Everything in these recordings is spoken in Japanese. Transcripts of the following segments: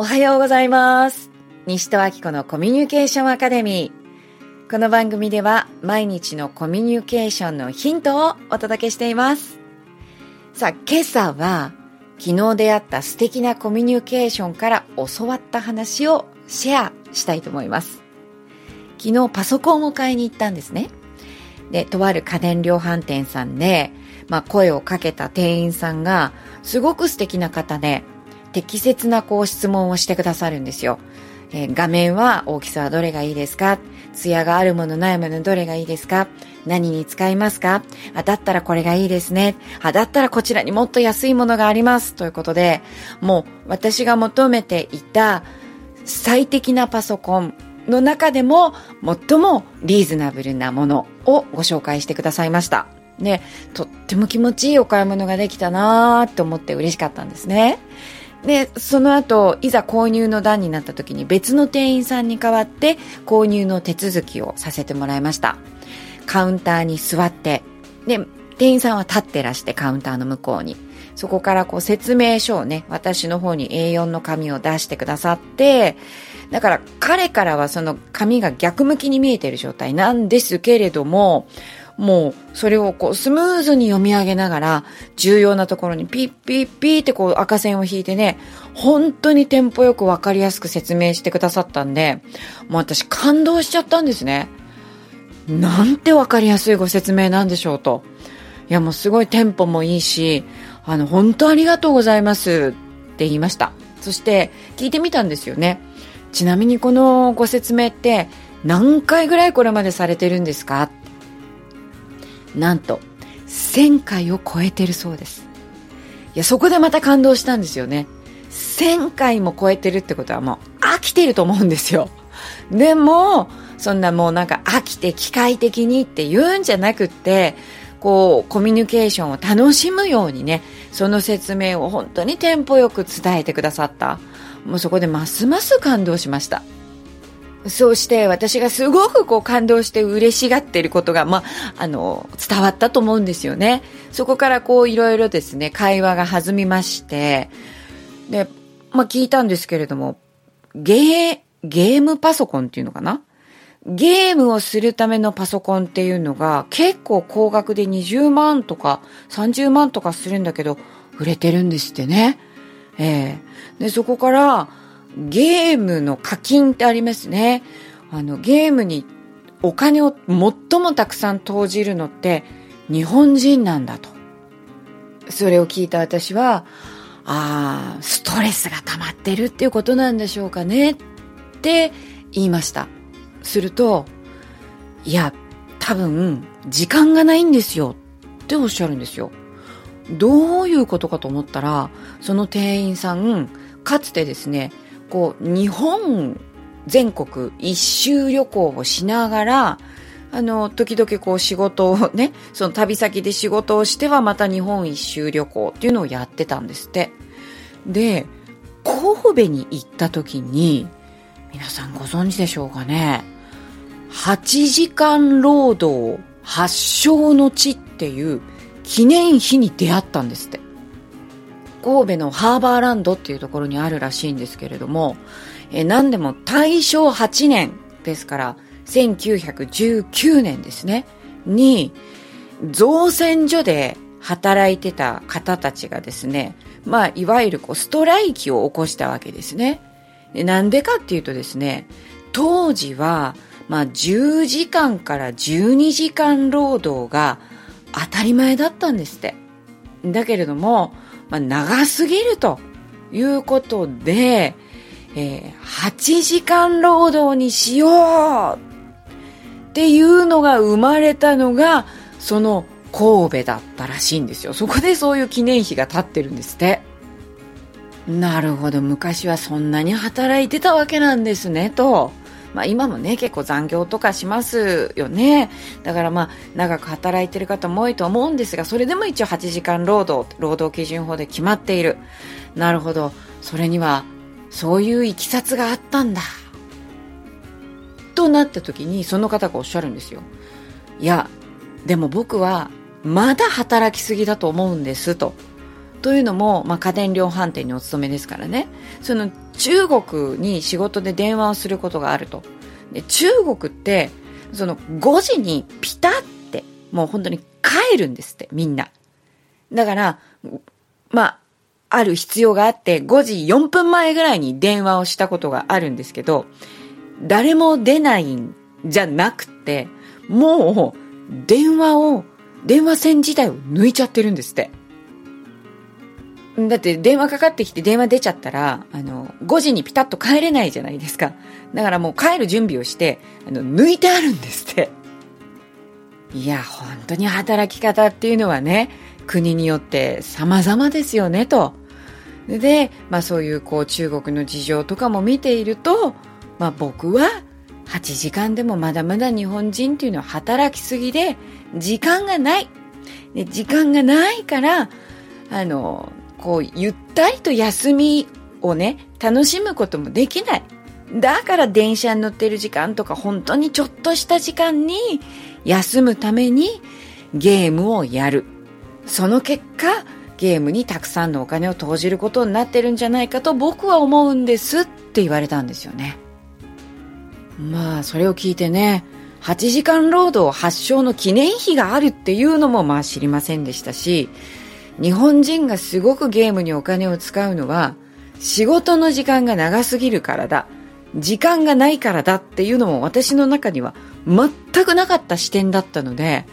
おはようございます。西戸明子のコミュニケーションアカデミー。この番組では毎日のコミュニケーションのヒントをお届けしています。さあ、今朝は昨日出会った素敵なコミュニケーションから教わった話をシェアしたいと思います。昨日パソコンを買いに行ったんですね。で、とある家電量販店さんで、まあ、声をかけた店員さんがすごく素敵な方で、適切なこう質問をしてくださるんですよ。えー画面は大きさはどれがいいですか？艶があるものないものどれがいいですか？何に使いますか？あ、だったらこれがいいですね。あ、だったらこちらにもっと安いものがあります。ということで、もう私が求めていた最適なパソコンの中でも最もリーズナブルなものをご紹介してくださいました。で、とっても気持ちいいお買い物ができたなーって思って嬉しかったんですね。で、その後、いざ購入の段になった時に別の店員さんに代わって購入の手続きをさせてもらいました。カウンターに座って、で、店員さんは立ってらしてカウンターの向こうに。そこからこう説明書をね、私の方に A4 の紙を出してくださって、だから彼からはその紙が逆向きに見えてる状態なんですけれども、もうそれをこうスムーズに読み上げながら重要なところにピッピッピーってこう赤線を引いてね、本当にテンポよくわかりやすく説明してくださったんで、もう私感動しちゃったんですね。なんてわかりやすいご説明なんでしょうと。いやもうすごいテンポもいいし、あの本当ありがとうございますって言いました。そして聞いてみたんですよね。ちなみにこのご説明って何回ぐらいこれまでされてるんですかなんと1000回を超えてるそうです。いや、そこでまた感動したんですよね。1000回も超えてるってことはもう飽きてると思うんですよ。でも、そんなもうなんか飽きて機械的にって言うんじゃなくって、こう、コミュニケーションを楽しむようにね、その説明を本当にテンポよく伝えてくださった。もうそこでますます感動しました。そうして私がすごくこう感動して嬉しがっていることが、まあ、あの、伝わったと思うんですよね。そこからこういろいろですね、会話が弾みまして、で、まあ聞いたんですけれども、ゲー、ゲームパソコンっていうのかな？ゲームをするためのパソコンっていうのが結構高額で20万とか30万とかするんだけど、売れてるんですってね。ええで、そこから、ゲームの課金ってありますね。あの、ゲームにお金を最もたくさん投じるのって日本人なんだと。それを聞いた私は、ああ、ストレスが溜まってるっていうことなんでしょうかねって言いました。すると、いや、多分、時間がないんですよっておっしゃるんですよ。どういうことかと思ったら、その店員さん、かつてですね、こう、日本全国一周旅行をしながら、あの、時々こう仕事をね、その旅先で仕事をしてはまた日本一周旅行っていうのをやってたんですって。で、神戸に行った時に、皆さんご存知でしょうかね。8時間労働発祥の地っていう記念碑に出会ったんですって。神戸のハーバーランドっていうところにあるらしいんですけれども、えー何でも大正8年ですから、1919年ですね、に、造船所で働いてた方たちがですね、まあ、いわゆるこうストライキを起こしたわけですね。なんでかっていうとですね、当時は、まあ、10時間から12時間労働が当たり前だったんですって。だけれども、まあ、長すぎるということで、えー8時間労働にしようっていうのが生まれたのが、その神戸だったらしいんですよ。そこでそういう記念碑が立ってるんですって。なるほど、昔はそんなに働いてたわけなんですね、と。まあ今もね、結構残業とかしますよね。だからまあ長く働いてる方も多いと思うんですが、それでも一応8時間労働、労働基準法で決まっている。なるほど。それには、そういういきさつがあったんだ。となった時に、その方がおっしゃるんですよ。いや、でも僕は、まだ働きすぎだと思うんです、と。というのも、まあ、家電量販店にお勤めですからね。その中国に仕事で電話をすることがあると。で中国って、その5時にピタって、もう本当に帰るんですって、みんな。だから、まあ、ある必要があって、5時4分前ぐらいに電話をしたことがあるんですけど、誰も出ないんじゃなくて、もう、電話を、電話線自体を抜いちゃってるんですって。だって電話かかってきて電話出ちゃったら、あの、5時にピタッと帰れないじゃないですか。だからもう帰る準備をして、あの、抜いてあるんですって。いや、本当に働き方っていうのはね、国によって様々ですよね、と。で、まあそういうこう中国の事情とかも見ていると、まあ僕は8時間でもまだまだ日本人っていうのは働きすぎで、時間がない。で時間がないから、あの、こう、ゆったりと休みをね、楽しむこともできない。だから電車に乗ってる時間とか本当にちょっとした時間に休むためにゲームをやる。その結果、ゲームにたくさんのお金を投じることになってるんじゃないかと僕は思うんですって言われたんですよね。まあ、それを聞いてね、8時間労働発祥の記念碑があるっていうのもまあ知りませんでしたし、日本人がすごくゲームにお金を使うのは、仕事の時間が長すぎるからだ。時間がないからだっていうのも私の中には全くなかった視点だったので、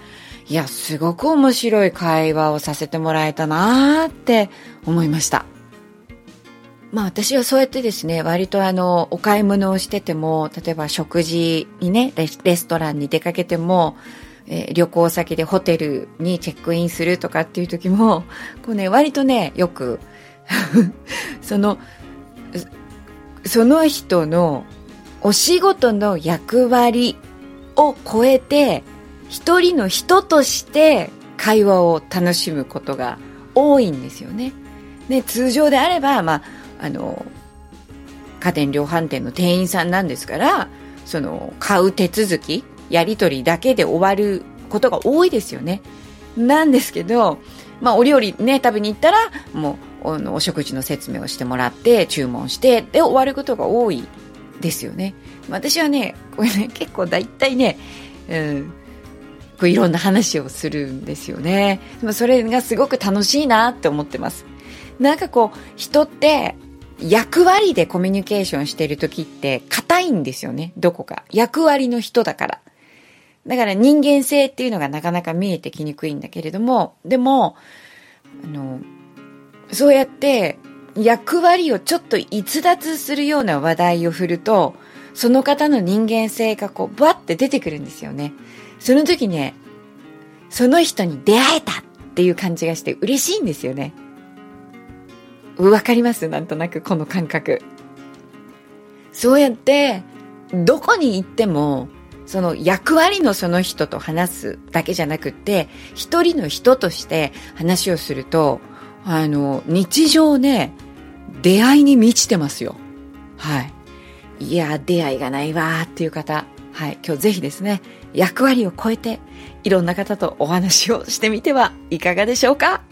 いや、すごく面白い会話をさせてもらえたなーって思いました。まあ私はそうやってですね、割とあの、お買い物をしてても、例えば食事にね、レストランに出かけても、えー、旅行先でホテルにチェックインするとかっていう時も、こうね、割とね、よく その、その人のお仕事の役割を超えて、一人の人として会話を楽しむことが多いんですよね。で、通常であれば、まあ、あの、家電量販店の店員さんなんですから、その、買う手続き、やり取りだけで終わることが多いですよね。なんですけど、まあ、お料理ね、食べに行ったら、もう、お食事の説明をしてもらって、注文して、で、終わることが多いですよね。私はね、これね、結構大体ね、うん、こういろんな話をするんですよね。でもそれがすごく楽しいなって思ってます。なんかこう、人って、役割でコミュニケーションしてる時って硬いんですよね、どこか。役割の人だから。だから人間性っていうのがなかなか見えてきにくいんだけれども、でも、あの、そうやって役割をちょっと逸脱するような話題を振ると、その方の人間性がこう、バッて出てくるんですよね。その時ね、その人に出会えたっていう感じがして嬉しいんですよね。わかります？なんとなくこの感覚。そうやって、どこに行っても、その役割のその人と話すだけじゃなくって、一人の人として話をすると、あの、日常ね、出会いに満ちてますよ。はい。いや、出会いがないわーっていう方、はい、今日ぜひですね、役割を超えて、いろんな方とお話をしてみてはいかがでしょうか？